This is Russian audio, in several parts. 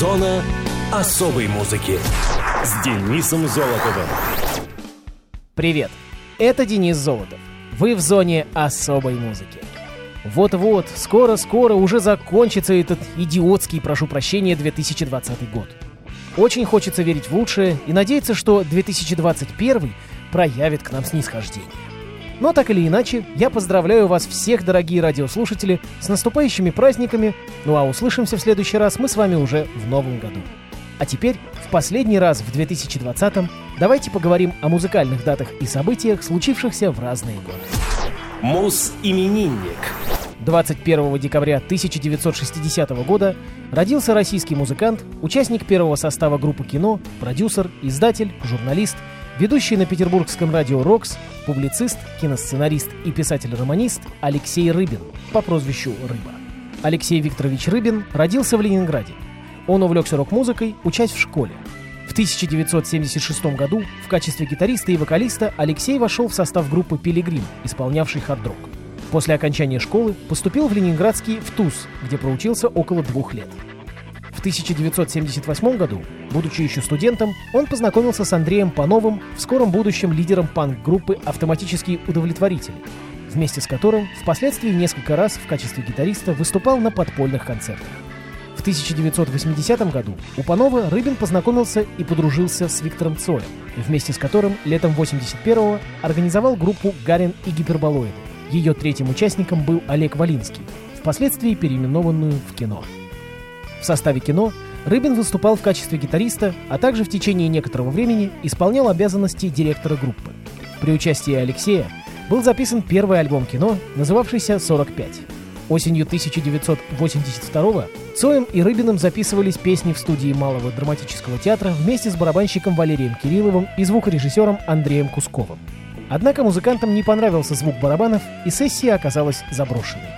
Зона особой музыки с Денисом Золотовым. Привет, это Денис Золотов. Вы в зоне особой музыки. Вот-вот, скоро-скоро уже закончится этот идиотский, прошу прощения, 2020 год. Очень хочется верить в лучшее и надеяться, что 2021 проявит к нам снисхождение. Но так или иначе, я поздравляю вас всех, дорогие радиослушатели, с наступающими праздниками, ну а услышимся в следующий раз мы с вами уже в новом году. А теперь, в последний раз в 2020-м, давайте поговорим о музыкальных датах и событиях, случившихся в разные годы. Мус-именинник. 21 декабря 1960 года родился российский музыкант, участник первого состава группы кино, продюсер, издатель, журналист – Ведущий на петербургском радио «Рокс», публицист, киносценарист и писатель-романист Алексей Рыбин по прозвищу «Рыба». Алексей Викторович Рыбин родился в Ленинграде. Он увлекся рок-музыкой, учась в школе. В 1976 году в качестве гитариста и вокалиста Алексей вошел в состав группы «Пилигрим», исполнявший хард-рок. После окончания школы поступил в Ленинградский ВТУЗ, где проучился около двух лет. В 1978 году, будучи еще студентом, он познакомился с Андреем Пановым, в скором будущем лидером панк-группы «Автоматический удовлетворитель», вместе с которым впоследствии несколько раз в качестве гитариста выступал на подпольных концертах. В 1980 году у Панова Рыбин познакомился и подружился с Виктором Цоем, вместе с которым летом 81-го организовал группу «Гарин и гиперболоиды». Ее третьим участником был Олег Валинский, впоследствии переименованную в кино. В составе кино Рыбин выступал в качестве гитариста, а также в течение некоторого времени исполнял обязанности директора группы. При участии Алексея был записан первый альбом кино, называвшийся «45». Осенью 1982 Цоем и Рыбиным записывались песни в студии Малого драматического театра вместе с барабанщиком Валерием Кирилловым и звукорежиссером Андреем Кусковым. Однако музыкантам не понравился звук барабанов, и сессия оказалась заброшенной.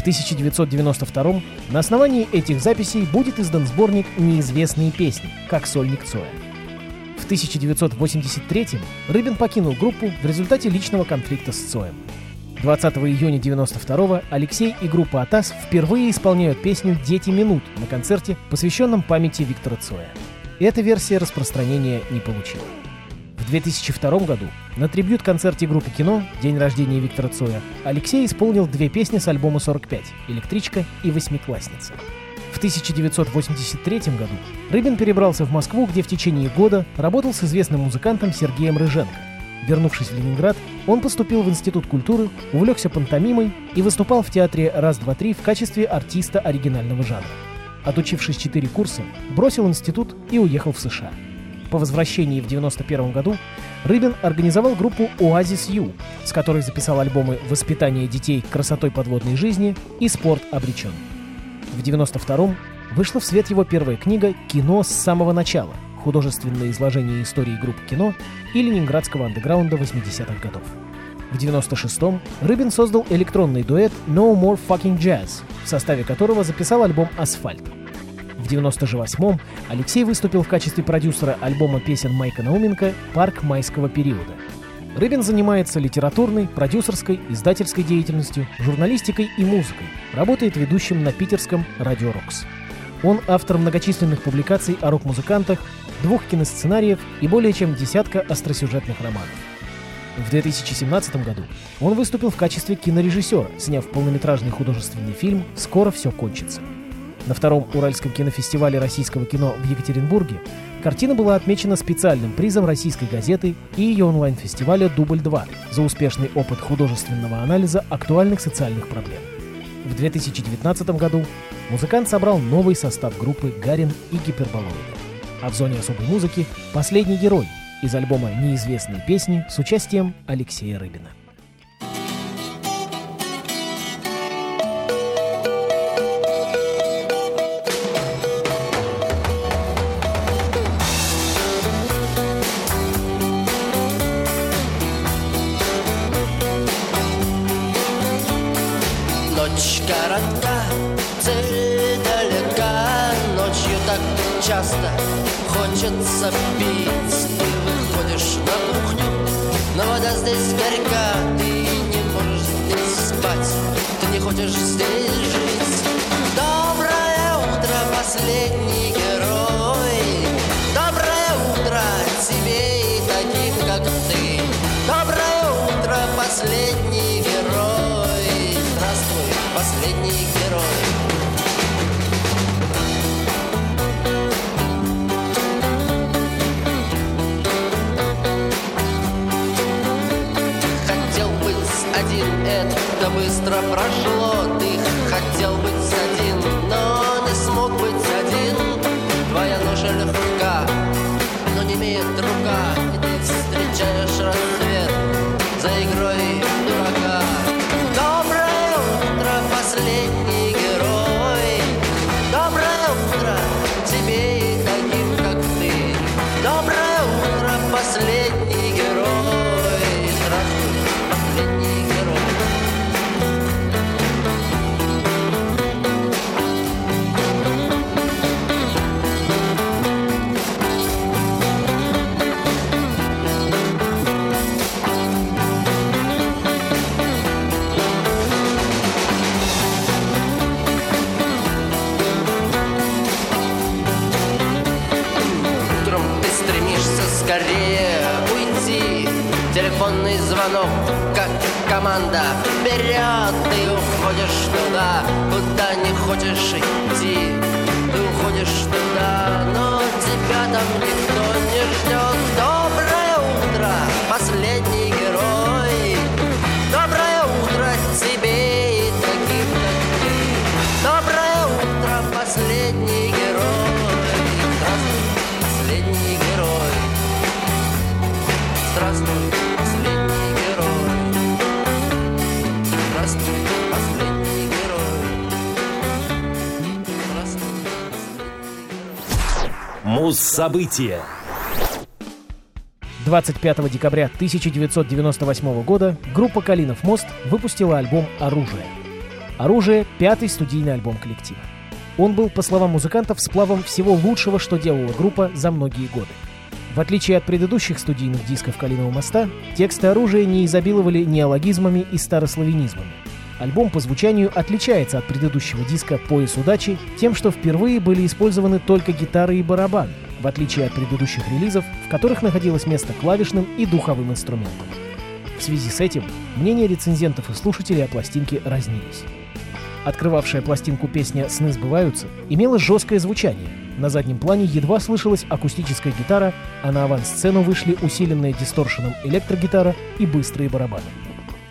В 1992 на основании этих записей будет издан сборник «Неизвестные песни», как сольник Цоя. В 1983 Рыбин покинул группу в результате личного конфликта с Цоем. 20 июня 1992 Алексей и группа «Атас» впервые исполняют песню «Дети минут» на концерте, посвященном памяти Виктора Цоя. Эта версия распространения не получила. В 2002 году на трибют-концерте группы «Кино» «День рождения Виктора Цоя» Алексей исполнил две песни с альбома «45» «Электричка» и «Восьмиклассница». В 1983 году Рыбин перебрался в Москву, где в течение года работал с известным музыкантом Сергеем Рыженко. Вернувшись в Ленинград, он поступил в Институт культуры, увлекся пантомимой и выступал в театре «Раз-два-три» в качестве артиста оригинального жанра. Отучившись четыре курса, бросил институт и уехал в США. По возвращении в 1991 году Рыбин организовал группу «Оазис Ю», с которой записал альбомы «Воспитание детей красотой подводной жизни» и «Спорт обречен». В 1992 вышла в свет его первая книга «Кино с самого начала. Художественное изложение истории группы кино и ленинградского андеграунда 80-х годов». В 96-м Рыбин создал электронный дуэт «No More Fucking Jazz», в составе которого записал альбом «Асфальт». В 98-м Алексей выступил в качестве продюсера альбома песен Майка Науменко «Парк майского периода». Рыбин занимается литературной, продюсерской, издательской деятельностью, журналистикой и музыкой, работает ведущим на питерском «Радио Рокс». Он автор многочисленных публикаций о рок-музыкантах, двух киносценариев и более чем десятка остросюжетных романов. В 2017 году он выступил в качестве кинорежиссера, сняв полнометражный художественный фильм «Скоро все кончится». На втором Уральском кинофестивале российского кино в Екатеринбурге картина была отмечена специальным призом российской газеты и ее онлайн-фестиваля «Дубль-2» за успешный опыт художественного анализа актуальных социальных проблем. В 2019 году музыкант собрал новый состав группы «Гарин и гиперболоиды». А в зоне особой музыки «Последний герой» из альбома «Неизвестные песни» с участием Алексея Рыбина. спать, ты не хочешь здесь жить. Доброе утро, последний герой. Доброе утро тебе и таким, как ты. Доброе утро, последний герой. Здравствуй, последний герой. Быстро прошло. Ты хотел быть один, но не смог быть один. Твоя ноша легка, но не имеет рука. И ты встречаешь рассвет за игрой скорее уйти? Телефонный звонок, как команда Вперед ты уходишь туда, куда не хочешь идти. Ты уходишь туда, но тебя там никто не ждет Муз-события. 25 декабря 1998 года группа «Калинов мост» выпустила альбом «Оружие». «Оружие» — пятый студийный альбом коллектива. Он был, по словам музыкантов, сплавом всего лучшего, что делала группа за многие годы. В отличие от предыдущих студийных дисков «Калиного моста», тексты «Оружия» не изобиловали неологизмами и старославянизмами. Альбом по звучанию отличается от предыдущего диска «Пояс удачи» тем, что впервые были использованы только гитары и барабан, в отличие от предыдущих релизов, в которых находилось место клавишным и духовым инструментам. В связи с этим мнения рецензентов и слушателей о пластинке разнились. Открывавшая пластинку песня «Сны сбываются» имела жесткое звучание. На заднем плане едва слышалась акустическая гитара, а на авансцену вышли усиленная дисторшеном электрогитара и быстрые барабаны.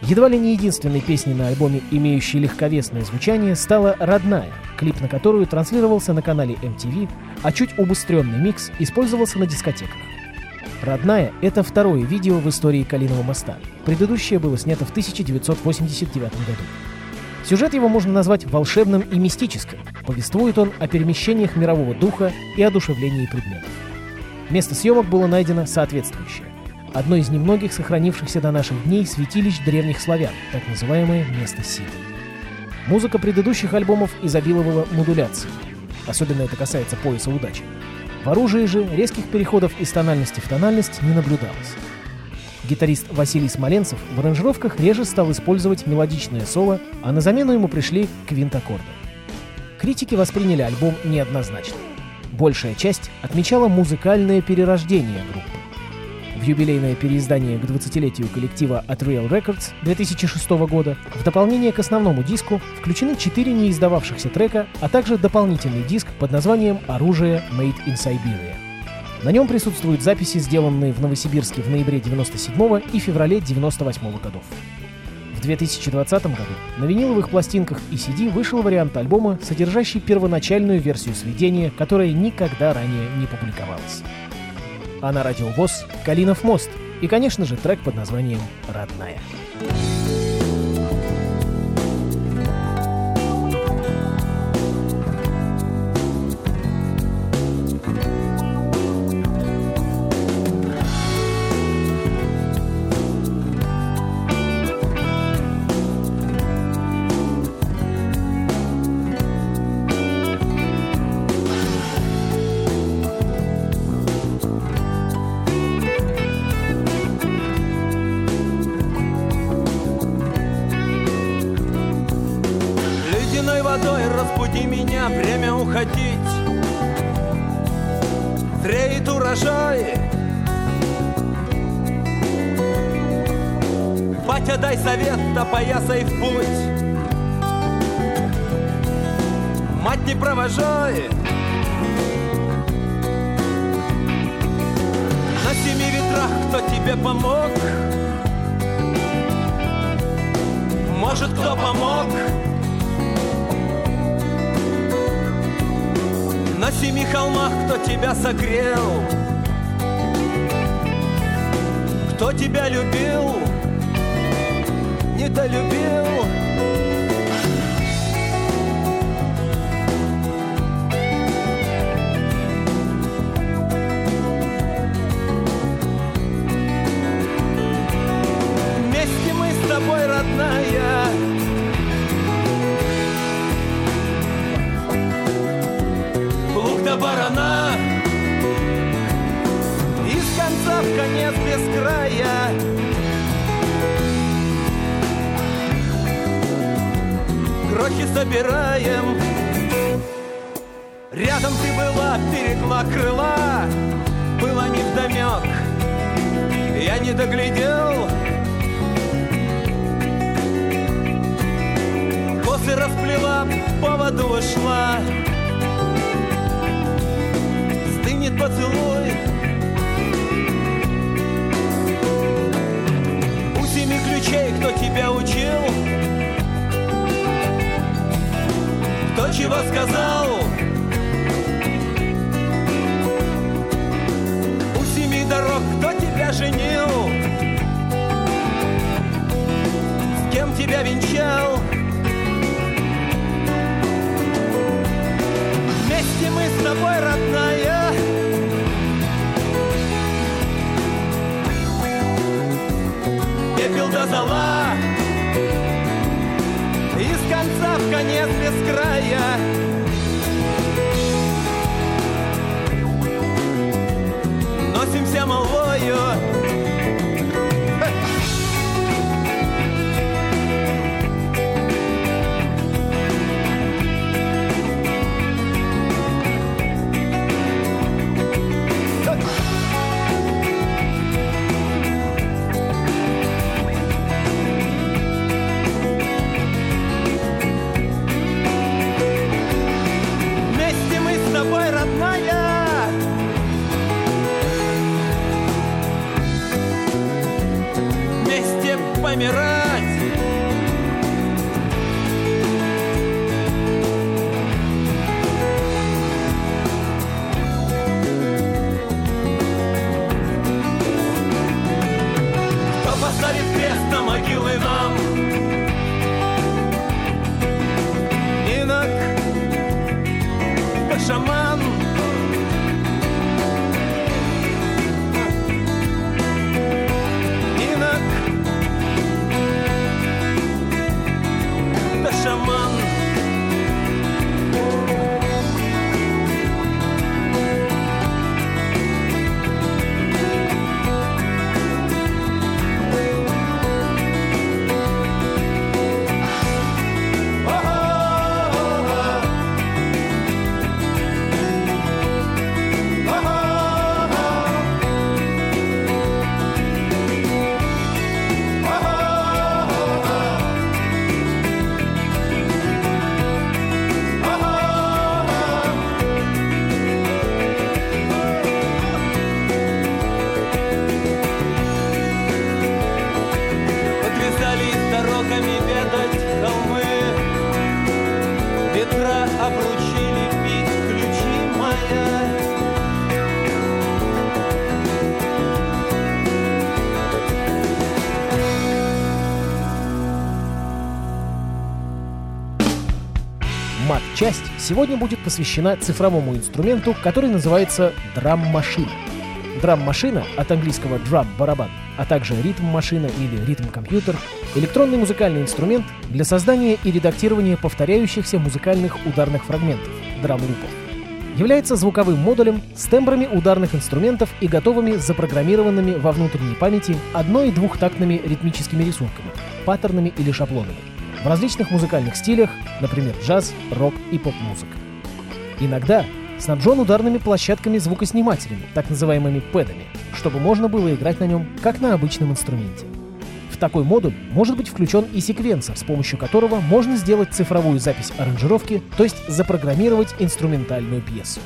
Едва ли не единственной песней на альбоме, имеющей легковесное звучание, стала «Родная», клип на которую транслировался на канале MTV, а чуть убыстренный микс использовался на дискотеках. «Родная» — это второе видео в истории Калиного моста. Предыдущее было снято в 1989 году. Сюжет его можно назвать волшебным и мистическим. Повествует он о перемещениях мирового духа и одушевлении предметов. Место съемок было найдено соответствующее. Одно из немногих сохранившихся до наших дней святилищ древних славян, так называемое место силы. Музыка предыдущих альбомов изобиловала модуляцией. Особенно это касается пояса удачи. В оружии же резких переходов из тональности в тональность не наблюдалось. Гитарист Василий Смоленцев в аранжировках реже стал использовать мелодичное соло, а на замену ему пришли квинт-аккорды. Критики восприняли альбом неоднозначно. Большая часть отмечала музыкальное перерождение группы. В юбилейное переиздание к 20-летию коллектива от Real Records 2006 года в дополнение к основному диску включены четыре неиздававшихся трека, а также дополнительный диск под названием «Оружие Made in Siberia». На нем присутствуют записи, сделанные в Новосибирске в ноябре 97 и феврале 98 годов. В 2020 году на виниловых пластинках и CD вышел вариант альбома, содержащий первоначальную версию сведения, которая никогда ранее не публиковалась. А на радиовоз «Калинов мост» и, конечно же, трек под названием «Родная». Ледяной урожай Батя, дай совет, опоясай в путь. Мать не провожай. На семи ветрах кто тебе помог? Может, кто помог семи холмах кто тебя согрел? Кто тебя любил? Недолюбил Вместе мы с тобой, родная Барана Из конца в конец без края. Крохи собираем. Рядом ты была, перекла крыла. Было невдомек Я не доглядел. Косы расплела, по воду ушла поцелуй. У семи ключей кто тебя учил Кто чего сказал. У семи дорог кто тебя женил С кем тебя венчал Мат-часть сегодня будет посвящена цифровому инструменту, который называется драм-машина. Драм-машина, от английского drum – барабан, а также ритм-машина или ритм-компьютер – электронный музыкальный инструмент для создания и редактирования повторяющихся музыкальных ударных фрагментов – драм-лупов. Является звуковым модулем с тембрами ударных инструментов и готовыми запрограммированными во внутренней памяти одно- и двухтактными ритмическими рисунками, паттернами или шаблонами в различных музыкальных стилях, например, джаз, рок и поп-музыка. Иногда снабжен ударными площадками-звукоснимателями, так называемыми пэдами, чтобы можно было играть на нем, как на обычном инструменте. В такой модуль может быть включен и секвенсор, с помощью которого можно сделать цифровую запись аранжировки, то есть запрограммировать инструментальную пьесу.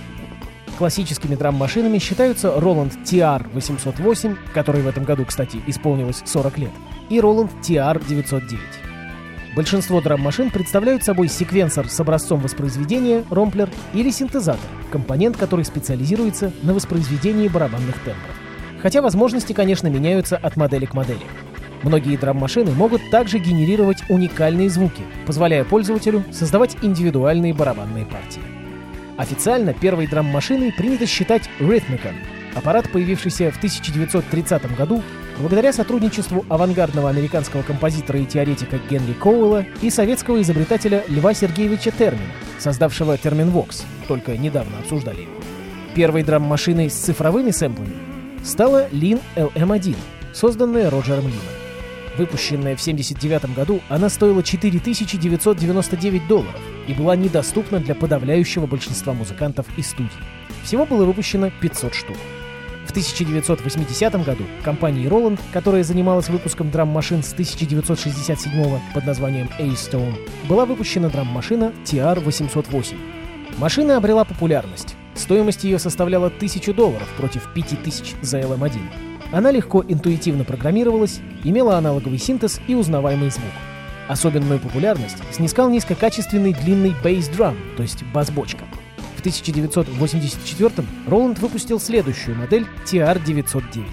Классическими драм-машинами считаются Roland TR-808, который в этом году, кстати, исполнилось 40 лет, и Roland TR-909. Большинство драм-машин представляют собой секвенсор с образцом воспроизведения, ромплер или синтезатор, компонент, который специализируется на воспроизведении барабанных тембров. Хотя возможности, конечно, меняются от модели к модели. Многие драм-машины могут также генерировать уникальные звуки, позволяя пользователю создавать индивидуальные барабанные партии. Официально первой драм-машиной принято считать Rhythmicon, аппарат, появившийся в 1930 году благодаря сотрудничеству авангардного американского композитора и теоретика Генри Коуэлла и советского изобретателя Льва Сергеевича Термина, создавшего термин Vox, только недавно обсуждали его. Первой драм-машиной с цифровыми сэмплами стала Lin LM1, созданная Роджером Лином. Выпущенная в 1979 году, она стоила 4999 долларов и была недоступна для подавляющего большинства музыкантов и студий. Всего было выпущено 500 штук. В 1980 году компанией Roland, которая занималась выпуском драм-машин с 1967 под названием A-Stone, была выпущена драм-машина TR-808. Машина обрела популярность. Стоимость ее составляла 1000 долларов против 5000 за LM1. Она легко интуитивно программировалась, имела аналоговый синтез и узнаваемый звук. Особенную популярность снискал низкокачественный длинный бейс-драм, то есть бас-бочка. В 1984 Роланд выпустил следующую модель TR-909.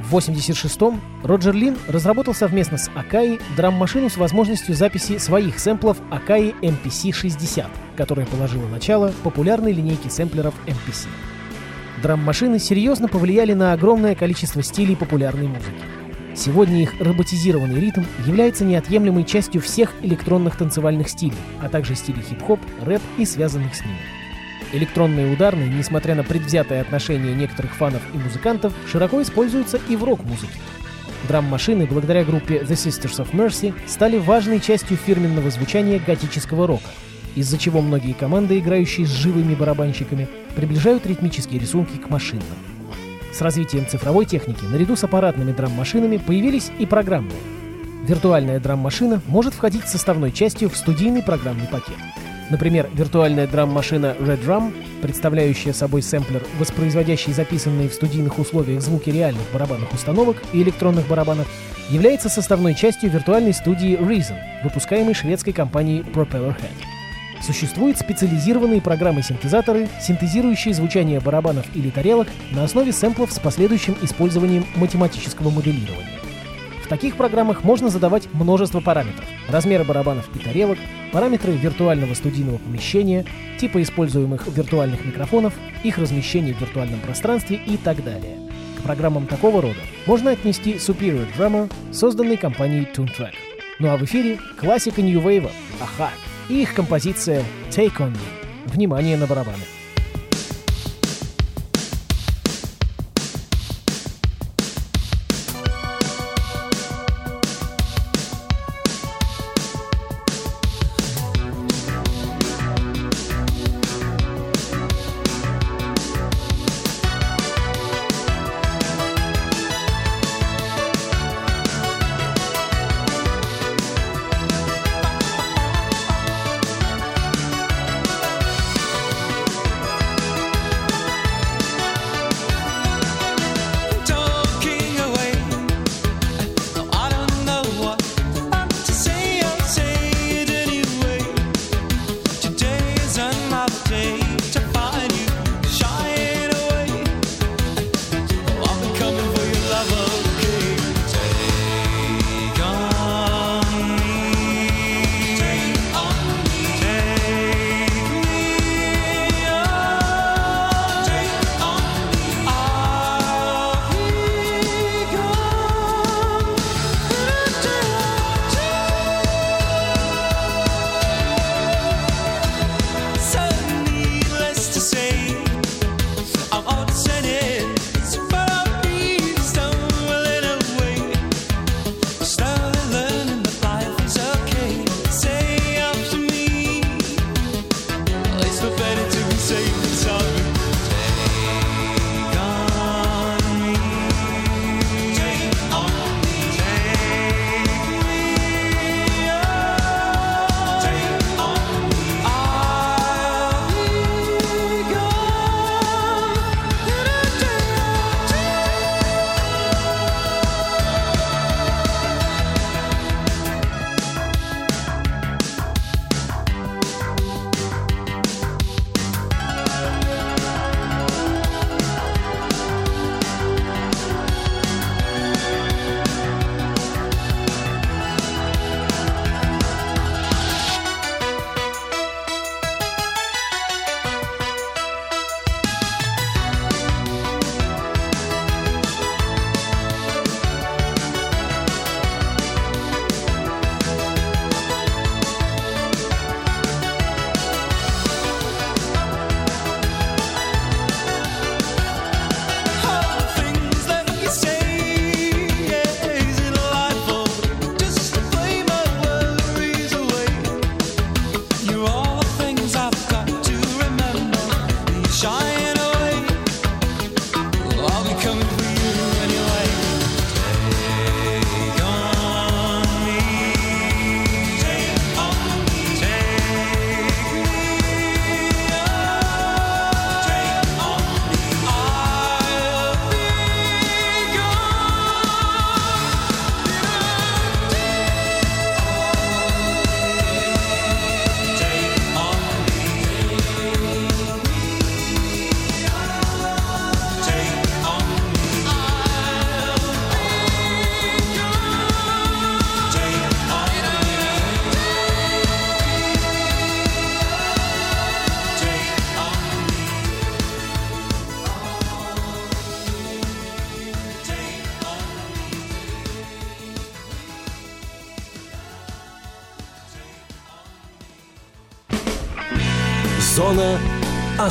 В 1986-м Роджер Лин разработал совместно с Akai драм-машину с возможностью записи своих сэмплов Akai MPC-60, которая положила начало популярной линейке сэмплеров MPC. Драм-машины серьезно повлияли на огромное количество стилей популярной музыки. Сегодня их роботизированный ритм является неотъемлемой частью всех электронных танцевальных стилей, а также стилей хип-хоп, рэп и связанных с ними. Электронные ударные, несмотря на предвзятое отношение некоторых фанов и музыкантов, широко используются и в рок-музыке. Драм-машины, благодаря группе The Sisters of Mercy, стали важной частью фирменного звучания готического рока, из-за чего многие команды, играющие с живыми барабанщиками, приближают ритмические рисунки к машинам. С развитием цифровой техники наряду с аппаратными драм-машинами появились и программные. Виртуальная драм-машина может входить составной частью в студийный программный пакет. Например, виртуальная драм-машина Red Drum, представляющая собой сэмплер, воспроизводящий записанные в студийных условиях звуки реальных барабанных установок и электронных барабанов, является составной частью виртуальной студии Reason, выпускаемой шведской компанией Propellerhead. Существуют специализированные программы-синтезаторы, синтезирующие звучание барабанов или тарелок на основе сэмплов с последующим использованием математического моделирования. В таких программах можно задавать множество параметров. Размеры барабанов и тарелок, параметры виртуального студийного помещения, типа используемых виртуальных микрофонов, их размещение в виртуальном пространстве и так далее. К программам такого рода можно отнести Superior Drummer, созданный компанией Toontrack. Ну а в эфире классика New Wave, Аха, и их композиция Take On Me. Внимание на барабаны.